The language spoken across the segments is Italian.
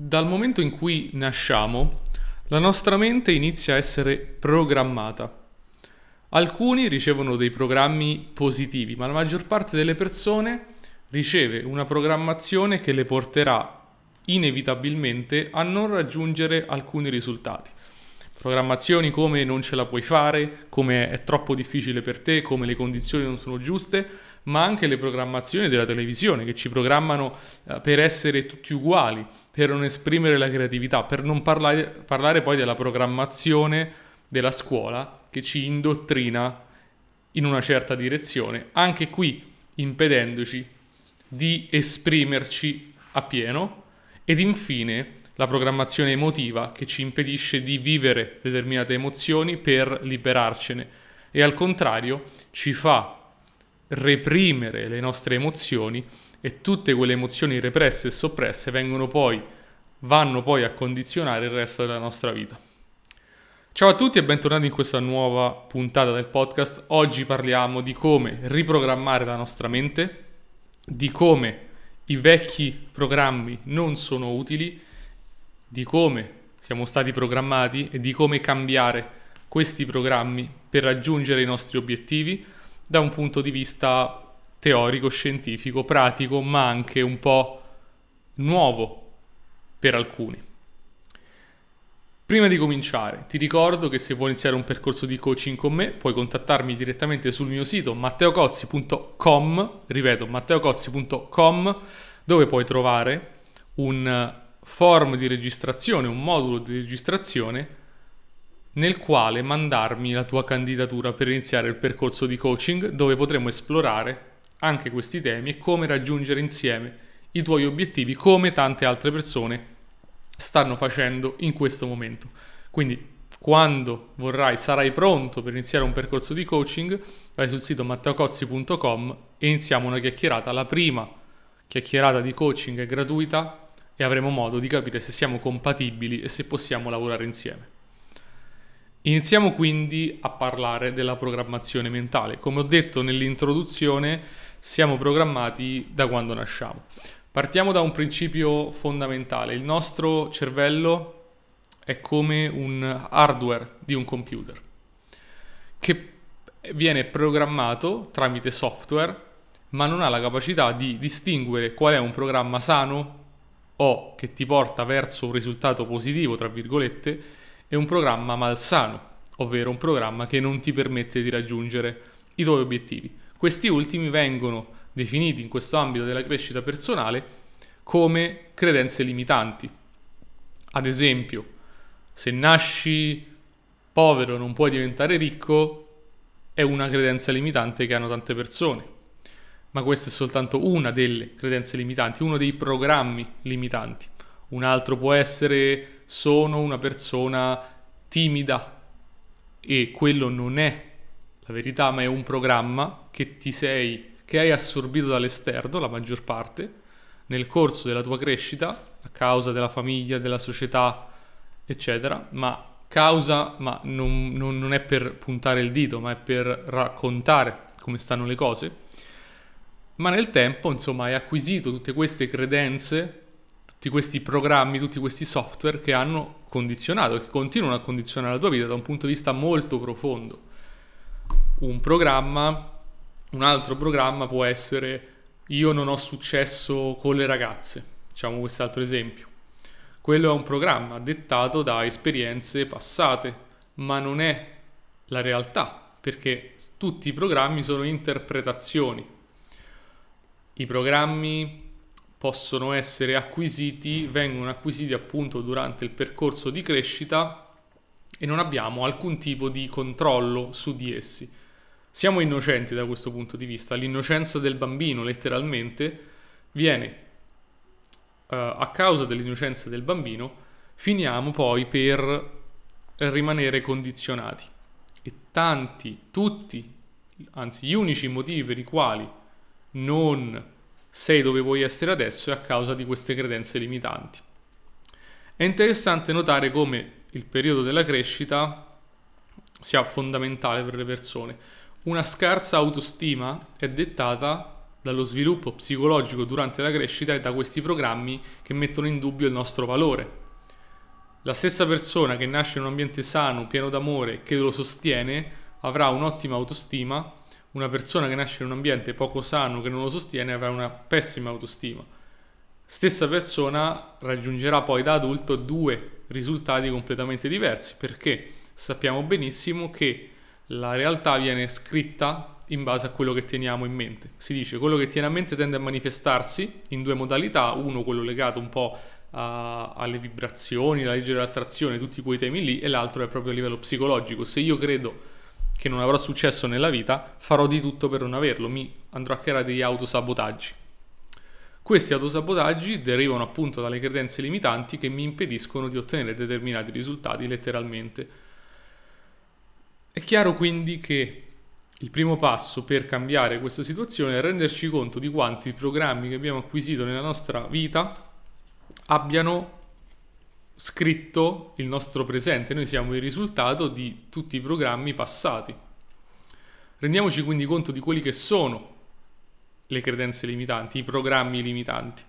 Dal momento in cui nasciamo, la nostra mente inizia a essere programmata. Alcuni ricevono dei programmi positivi, ma la maggior parte delle persone riceve una programmazione che le porterà inevitabilmente a non raggiungere alcuni risultati. Programmazioni come non ce la puoi fare, come è troppo difficile per te, come le condizioni non sono giuste, ma anche le programmazioni della televisione che ci programmano eh, per essere tutti uguali, per non esprimere la creatività, per non parlare, parlare poi della programmazione della scuola che ci indottrina in una certa direzione, anche qui impedendoci di esprimerci appieno ed infine la programmazione emotiva che ci impedisce di vivere determinate emozioni per liberarcene. E al contrario ci fa reprimere le nostre emozioni e tutte quelle emozioni represse e soppresse poi, vanno poi a condizionare il resto della nostra vita. Ciao a tutti e bentornati in questa nuova puntata del podcast. Oggi parliamo di come riprogrammare la nostra mente, di come i vecchi programmi non sono utili, di come siamo stati programmati e di come cambiare questi programmi per raggiungere i nostri obiettivi da un punto di vista teorico, scientifico, pratico, ma anche un po' nuovo per alcuni. Prima di cominciare, ti ricordo che se vuoi iniziare un percorso di coaching con me, puoi contattarmi direttamente sul mio sito matteocozzi.com, ripeto, matteocozzi.com, dove puoi trovare un form di registrazione, un modulo di registrazione nel quale mandarmi la tua candidatura per iniziare il percorso di coaching dove potremo esplorare anche questi temi e come raggiungere insieme i tuoi obiettivi come tante altre persone stanno facendo in questo momento. Quindi quando vorrai, sarai pronto per iniziare un percorso di coaching, vai sul sito matteocozzi.com e iniziamo una chiacchierata. La prima chiacchierata di coaching è gratuita e avremo modo di capire se siamo compatibili e se possiamo lavorare insieme. Iniziamo quindi a parlare della programmazione mentale. Come ho detto nell'introduzione, siamo programmati da quando nasciamo. Partiamo da un principio fondamentale. Il nostro cervello è come un hardware di un computer che viene programmato tramite software ma non ha la capacità di distinguere qual è un programma sano o che ti porta verso un risultato positivo, tra virgolette, e un programma malsano, ovvero un programma che non ti permette di raggiungere i tuoi obiettivi. Questi ultimi vengono definiti in questo ambito della crescita personale come credenze limitanti. Ad esempio, se nasci povero non puoi diventare ricco, è una credenza limitante che hanno tante persone. Ma questa è soltanto una delle credenze limitanti, uno dei programmi limitanti. Un altro può essere sono una persona timida e quello non è la verità, ma è un programma che ti sei che hai assorbito dall'esterno, la maggior parte, nel corso della tua crescita, a causa della famiglia, della società, eccetera, ma causa, ma non, non, non è per puntare il dito, ma è per raccontare come stanno le cose. Ma nel tempo, insomma, hai acquisito tutte queste credenze tutti questi programmi, tutti questi software che hanno condizionato, che continuano a condizionare la tua vita da un punto di vista molto profondo. Un programma, un altro programma può essere io non ho successo con le ragazze, facciamo quest'altro esempio. Quello è un programma dettato da esperienze passate, ma non è la realtà, perché tutti i programmi sono interpretazioni. I programmi possono essere acquisiti, vengono acquisiti appunto durante il percorso di crescita e non abbiamo alcun tipo di controllo su di essi. Siamo innocenti da questo punto di vista, l'innocenza del bambino letteralmente viene uh, a causa dell'innocenza del bambino, finiamo poi per rimanere condizionati. E tanti, tutti, anzi gli unici motivi per i quali non sei dove vuoi essere adesso è a causa di queste credenze limitanti. È interessante notare come il periodo della crescita sia fondamentale per le persone. Una scarsa autostima è dettata dallo sviluppo psicologico durante la crescita e da questi programmi che mettono in dubbio il nostro valore. La stessa persona che nasce in un ambiente sano, pieno d'amore che lo sostiene, avrà un'ottima autostima, una persona che nasce in un ambiente poco sano, che non lo sostiene, avrà una pessima autostima. Stessa persona raggiungerà poi da adulto due risultati completamente diversi, perché sappiamo benissimo che la realtà viene scritta in base a quello che teniamo in mente. Si dice quello che tiene a mente tende a manifestarsi in due modalità, uno quello legato un po' a, alle vibrazioni, la legge dell'attrazione, tutti quei temi lì, e l'altro è proprio a livello psicologico. Se io credo che non avrò successo nella vita, farò di tutto per non averlo, mi andrò a creare degli autosabotaggi. Questi autosabotaggi derivano appunto dalle credenze limitanti che mi impediscono di ottenere determinati risultati letteralmente. È chiaro quindi che il primo passo per cambiare questa situazione è renderci conto di quanti programmi che abbiamo acquisito nella nostra vita abbiano scritto il nostro presente. Noi siamo il risultato di tutti i programmi passati. Rendiamoci quindi conto di quelli che sono le credenze limitanti, i programmi limitanti.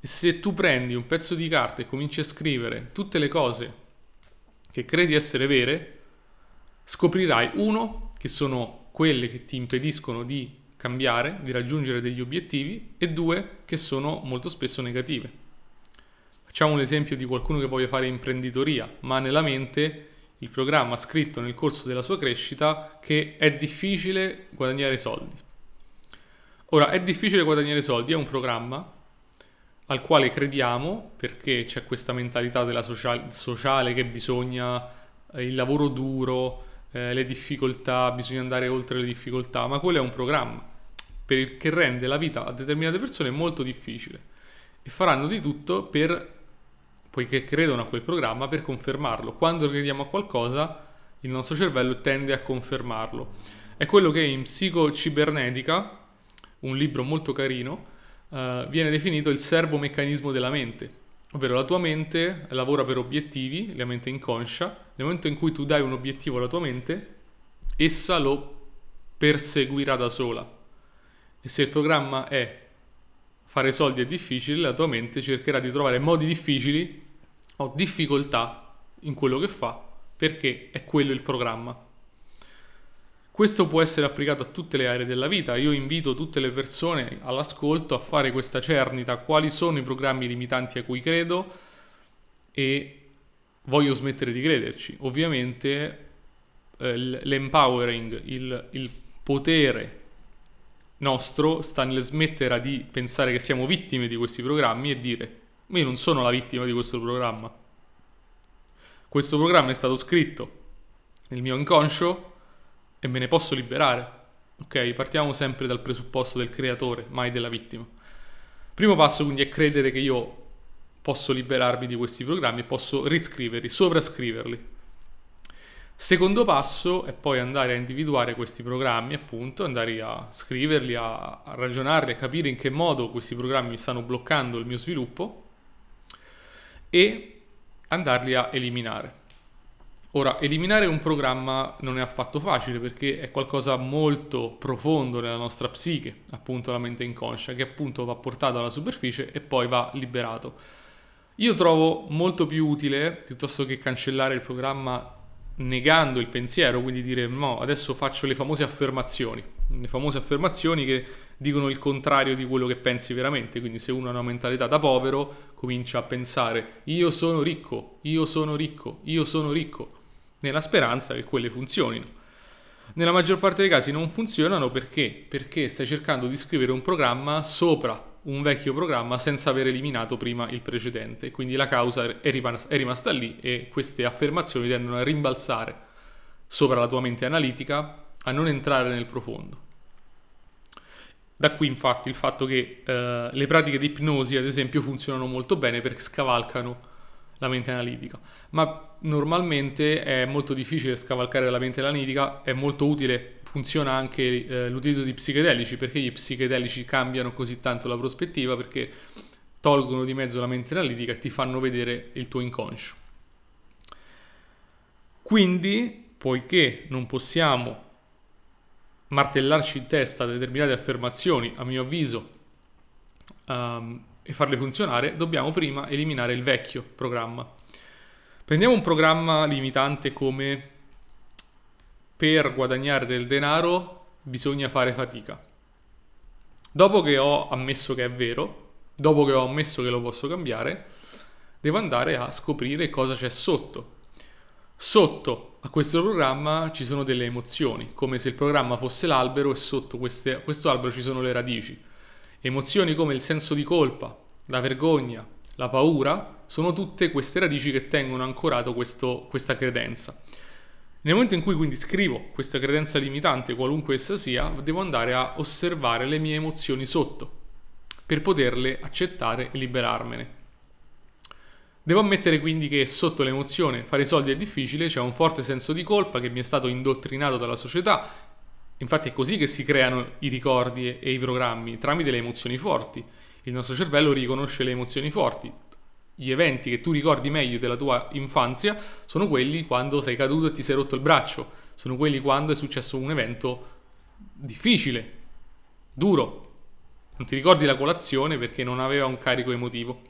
E se tu prendi un pezzo di carta e cominci a scrivere tutte le cose che credi essere vere, scoprirai uno che sono quelle che ti impediscono di cambiare, di raggiungere degli obiettivi e due che sono molto spesso negative. Facciamo un esempio di qualcuno che voglia fare imprenditoria, ma nella mente il programma ha scritto nel corso della sua crescita che è difficile guadagnare soldi. Ora, è difficile guadagnare soldi, è un programma al quale crediamo perché c'è questa mentalità della social- sociale che bisogna eh, il lavoro duro, eh, le difficoltà, bisogna andare oltre le difficoltà, ma quello è un programma che rende la vita a determinate persone molto difficile e faranno di tutto per, poiché credono a quel programma, per confermarlo. Quando crediamo a qualcosa, il nostro cervello tende a confermarlo. È quello che in psicocibernetica, un libro molto carino, eh, viene definito il servomeccanismo della mente Ovvero la tua mente lavora per obiettivi, la mente inconscia, nel momento in cui tu dai un obiettivo alla tua mente, essa lo perseguirà da sola. E se il programma è fare soldi è difficile, la tua mente cercherà di trovare modi difficili o difficoltà in quello che fa, perché è quello il programma. Questo può essere applicato a tutte le aree della vita. Io invito tutte le persone all'ascolto a fare questa cernita, quali sono i programmi limitanti a cui credo e voglio smettere di crederci. Ovviamente eh, l'empowering, il, il potere nostro sta nel smettere di pensare che siamo vittime di questi programmi e dire io non sono la vittima di questo programma. Questo programma è stato scritto nel mio inconscio e me ne posso liberare. Ok, partiamo sempre dal presupposto del creatore, mai della vittima. Primo passo quindi è credere che io posso liberarmi di questi programmi e posso riscriverli, sovrascriverli. Secondo passo è poi andare a individuare questi programmi, appunto, andare a scriverli, a, ragionarli, a capire in che modo questi programmi stanno bloccando il mio sviluppo e andarli a eliminare. Ora, eliminare un programma non è affatto facile perché è qualcosa molto profondo nella nostra psiche, appunto la mente inconscia, che appunto va portato alla superficie e poi va liberato. Io trovo molto più utile, piuttosto che cancellare il programma negando il pensiero, quindi dire no, adesso faccio le famose affermazioni, le famose affermazioni che dicono il contrario di quello che pensi veramente, quindi se uno ha una mentalità da povero comincia a pensare io sono ricco, io sono ricco, io sono ricco, nella speranza che quelle funzionino. Nella maggior parte dei casi non funzionano perché? Perché stai cercando di scrivere un programma sopra un vecchio programma senza aver eliminato prima il precedente, quindi la causa è rimasta lì e queste affermazioni tendono a rimbalzare sopra la tua mente analitica, a non entrare nel profondo. Da qui infatti il fatto che eh, le pratiche di ipnosi, ad esempio, funzionano molto bene perché scavalcano la mente analitica, ma normalmente è molto difficile scavalcare la mente analitica, è molto utile, funziona anche eh, l'utilizzo di psichedelici, perché gli psichedelici cambiano così tanto la prospettiva, perché tolgono di mezzo la mente analitica e ti fanno vedere il tuo inconscio. Quindi, poiché non possiamo martellarci in testa determinate affermazioni, a mio avviso, um, e farle funzionare, dobbiamo prima eliminare il vecchio programma. Prendiamo un programma limitante come per guadagnare del denaro bisogna fare fatica. Dopo che ho ammesso che è vero, dopo che ho ammesso che lo posso cambiare, devo andare a scoprire cosa c'è sotto. Sotto a questo programma ci sono delle emozioni, come se il programma fosse l'albero e sotto queste, questo albero ci sono le radici. Emozioni come il senso di colpa, la vergogna, la paura, sono tutte queste radici che tengono ancorato questo, questa credenza. Nel momento in cui quindi scrivo questa credenza limitante, qualunque essa sia, devo andare a osservare le mie emozioni sotto per poterle accettare e liberarmene. Devo ammettere quindi che sotto l'emozione fare soldi è difficile, c'è un forte senso di colpa che mi è stato indottrinato dalla società. Infatti è così che si creano i ricordi e i programmi, tramite le emozioni forti. Il nostro cervello riconosce le emozioni forti, gli eventi che tu ricordi meglio della tua infanzia sono quelli quando sei caduto e ti sei rotto il braccio, sono quelli quando è successo un evento difficile, duro. Non ti ricordi la colazione perché non aveva un carico emotivo.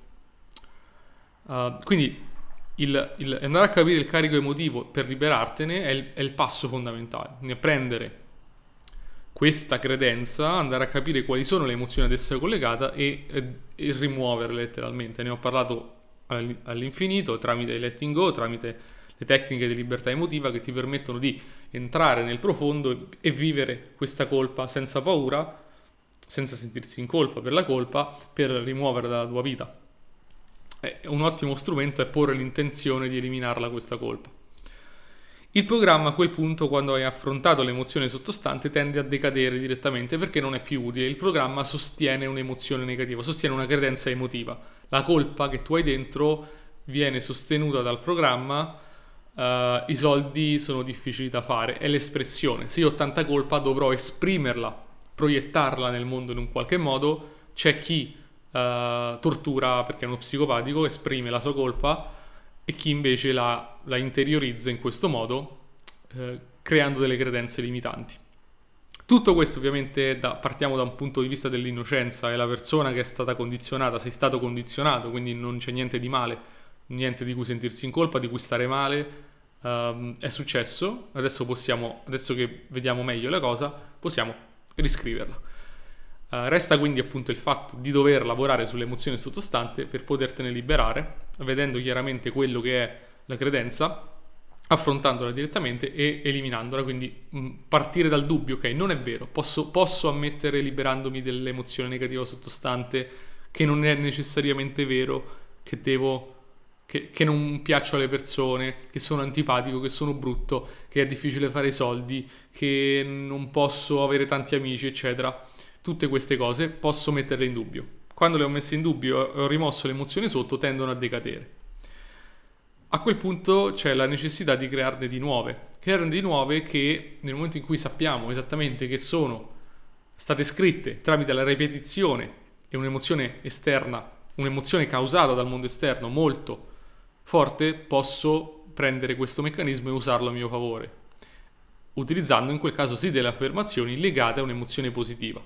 Uh, quindi il, il, andare a capire il carico emotivo per liberartene è il, è il passo fondamentale. Prendere questa credenza, andare a capire quali sono le emozioni ad essa collegate e, e, e rimuoverle letteralmente. Ne ho parlato all'infinito tramite il letting go, tramite le tecniche di libertà emotiva che ti permettono di entrare nel profondo e vivere questa colpa senza paura, senza sentirsi in colpa per la colpa, per rimuoverla dalla tua vita. E un ottimo strumento è porre l'intenzione di eliminarla questa colpa. Il programma a quel punto, quando hai affrontato l'emozione sottostante, tende a decadere direttamente perché non è più utile. Il programma sostiene un'emozione negativa, sostiene una credenza emotiva. La colpa che tu hai dentro viene sostenuta dal programma. Uh, I soldi sono difficili da fare, è l'espressione. Se io ho tanta colpa, dovrò esprimerla, proiettarla nel mondo in un qualche modo. C'è chi uh, tortura perché è uno psicopatico, esprime la sua colpa e chi invece la, la interiorizza in questo modo eh, creando delle credenze limitanti. Tutto questo ovviamente da, partiamo da un punto di vista dell'innocenza, è la persona che è stata condizionata, sei stato condizionato, quindi non c'è niente di male, niente di cui sentirsi in colpa, di cui stare male, um, è successo, adesso possiamo, adesso che vediamo meglio la cosa, possiamo riscriverla. Uh, resta quindi appunto il fatto di dover lavorare sull'emozione sottostante per potertene liberare, vedendo chiaramente quello che è la credenza, affrontandola direttamente e eliminandola, quindi mm, partire dal dubbio, ok, non è vero, posso, posso ammettere liberandomi dell'emozione negativa sottostante che non è necessariamente vero, che devo che, che, non piaccio alle persone, che sono antipatico, che sono brutto, che è difficile fare i soldi, che non posso avere tanti amici, eccetera tutte queste cose posso metterle in dubbio. Quando le ho messe in dubbio e ho rimosso l'emozione sotto, tendono a decadere. A quel punto c'è la necessità di crearne di nuove. Crearne di nuove che nel momento in cui sappiamo esattamente che sono state scritte tramite la ripetizione e un'emozione esterna, un'emozione causata dal mondo esterno molto forte, posso prendere questo meccanismo e usarlo a mio favore, utilizzando in quel caso sì delle affermazioni legate a un'emozione positiva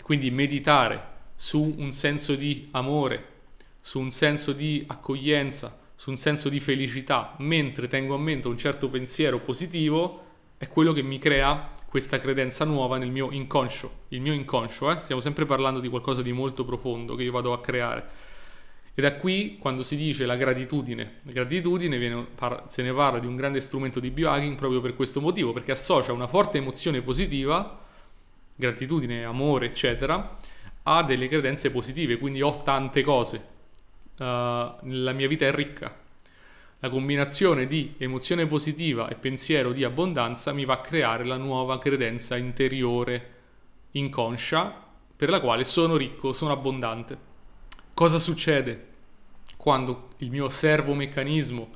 e quindi meditare su un senso di amore, su un senso di accoglienza, su un senso di felicità, mentre tengo a mente un certo pensiero positivo, è quello che mi crea questa credenza nuova nel mio inconscio. Il mio inconscio, eh? stiamo sempre parlando di qualcosa di molto profondo che io vado a creare. E da qui, quando si dice la gratitudine, la gratitudine viene, se ne parla di un grande strumento di biohacking proprio per questo motivo, perché associa una forte emozione positiva gratitudine, amore, eccetera, ha delle credenze positive, quindi ho tante cose. Uh, la mia vita è ricca. La combinazione di emozione positiva e pensiero di abbondanza mi va a creare la nuova credenza interiore inconscia per la quale sono ricco, sono abbondante. Cosa succede quando il mio servo meccanismo,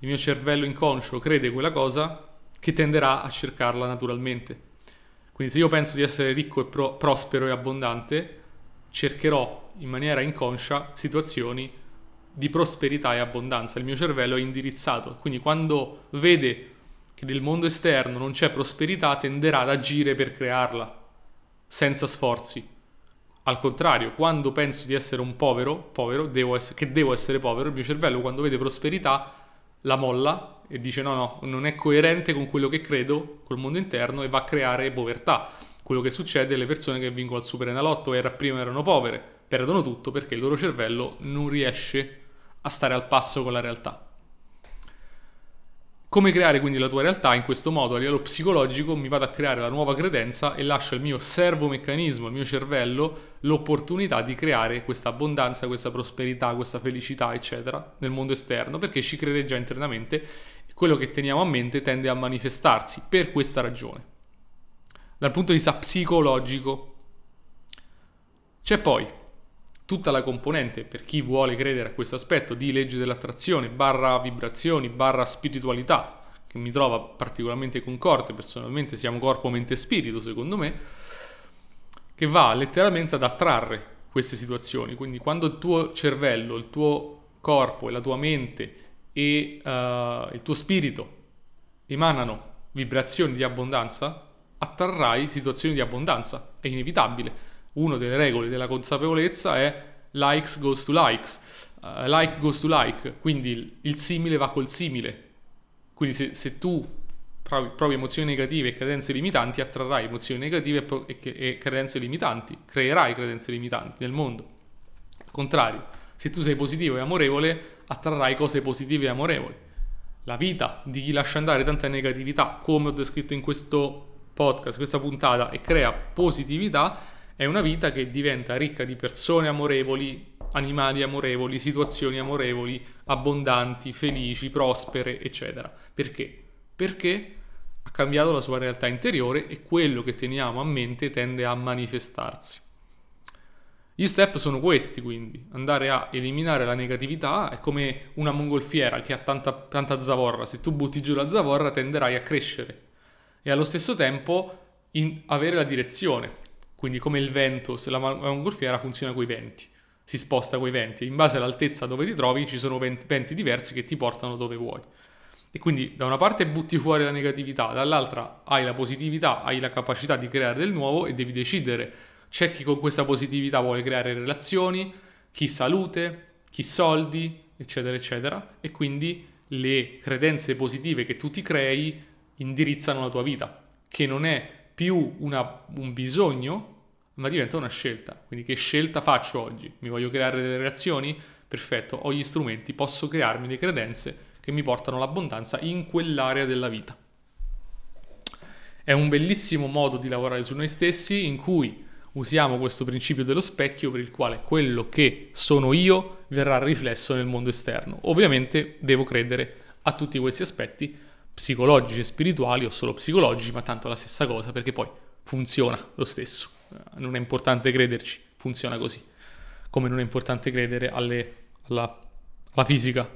il mio cervello inconscio crede quella cosa che tenderà a cercarla naturalmente? Quindi se io penso di essere ricco e pro- prospero e abbondante, cercherò in maniera inconscia situazioni di prosperità e abbondanza. Il mio cervello è indirizzato, quindi quando vede che nel mondo esterno non c'è prosperità tenderà ad agire per crearla, senza sforzi. Al contrario, quando penso di essere un povero, povero devo essere, che devo essere povero, il mio cervello quando vede prosperità la molla e dice no, no, non è coerente con quello che credo, col mondo interno e va a creare povertà. Quello che succede alle persone che vincono al Superenalotto era prima erano povere, perdono tutto perché il loro cervello non riesce a stare al passo con la realtà. Come creare quindi la tua realtà? In questo modo a livello psicologico mi vado a creare la nuova credenza e lascio al mio servomeccanismo, al mio cervello, l'opportunità di creare questa abbondanza, questa prosperità, questa felicità, eccetera, nel mondo esterno, perché ci crede già internamente quello che teniamo a mente tende a manifestarsi per questa ragione. Dal punto di vista psicologico. C'è poi tutta la componente per chi vuole credere a questo aspetto di legge dell'attrazione, barra vibrazioni, barra spiritualità, che mi trova particolarmente concorde, personalmente siamo corpo, mente e spirito secondo me, che va letteralmente ad attrarre queste situazioni. Quindi quando il tuo cervello, il tuo corpo e la tua mente e uh, il tuo spirito emanano vibrazioni di abbondanza, attrarrai situazioni di abbondanza, è inevitabile una delle regole della consapevolezza è likes goes to likes, uh, like goes to like, quindi il, il, simile va col simile. Quindi se, se tu provi, provi, emozioni negative e credenze limitanti, attrarrai emozioni negative e, e, e credenze limitanti, creerai credenze limitanti nel mondo. Al contrario, se tu sei positivo e amorevole, attrarrai cose positive e amorevoli. La vita di chi lascia andare tanta negatività, come ho descritto in questo podcast, questa puntata, e crea positività, è una vita che diventa ricca di persone amorevoli, animali amorevoli, situazioni amorevoli, abbondanti, felici, prospere, eccetera. Perché? Perché ha cambiato la sua realtà interiore e quello che teniamo a mente tende a manifestarsi. Gli step sono questi, quindi. Andare a eliminare la negatività è come una mongolfiera che ha tanta, tanta zavorra, se tu butti giù la zavorra tenderai a crescere. E allo stesso tempo avere la direzione, quindi come il vento, se la mongolfiera funziona con i venti, si sposta con i venti, in base all'altezza dove ti trovi ci sono venti diversi che ti portano dove vuoi. E quindi da una parte butti fuori la negatività, dall'altra hai la positività, hai la capacità di creare del nuovo e devi decidere. C'è chi con questa positività vuole creare relazioni, chi salute, chi soldi, eccetera, eccetera. E quindi le credenze positive che tu ti crei indirizzano la tua vita, che non è più una, un bisogno, ma diventa una scelta. Quindi che scelta faccio oggi? Mi voglio creare delle reazioni? Perfetto, ho gli strumenti, posso crearmi le credenze che mi portano l'abbondanza in quell'area della vita. È un bellissimo modo di lavorare su noi stessi in cui usiamo questo principio dello specchio per il quale quello che sono io verrà riflesso nel mondo esterno. Ovviamente devo credere a tutti questi aspetti psicologici e spirituali o solo psicologici, ma tanto la stessa cosa perché poi funziona lo stesso. Non è importante crederci, funziona così. Come non è importante credere alle, alla, alla, fisica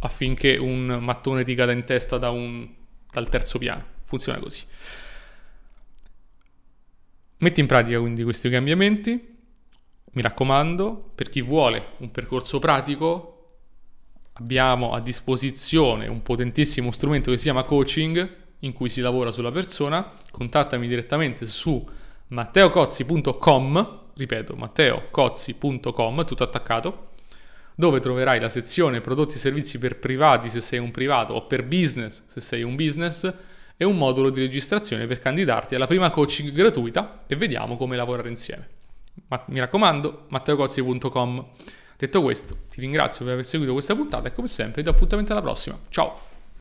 affinché un mattone ti cada in testa da un, dal terzo piano. Funziona così. Metti in pratica quindi questi cambiamenti. Mi raccomando, per chi vuole un percorso pratico, abbiamo a disposizione un potentissimo strumento che si chiama coaching in cui si lavora sulla persona. Contattami direttamente su matteocozzi.com, ripeto, matteocozzi.com, tutto attaccato, dove troverai la sezione prodotti e servizi per privati se sei un privato o per business se sei un business e un modulo di registrazione per candidarti alla prima coaching gratuita e vediamo come lavorare insieme. Ma, mi raccomando, matteocozzi.com. Detto questo, ti ringrazio per aver seguito questa puntata e come sempre ti do appuntamento alla prossima. Ciao!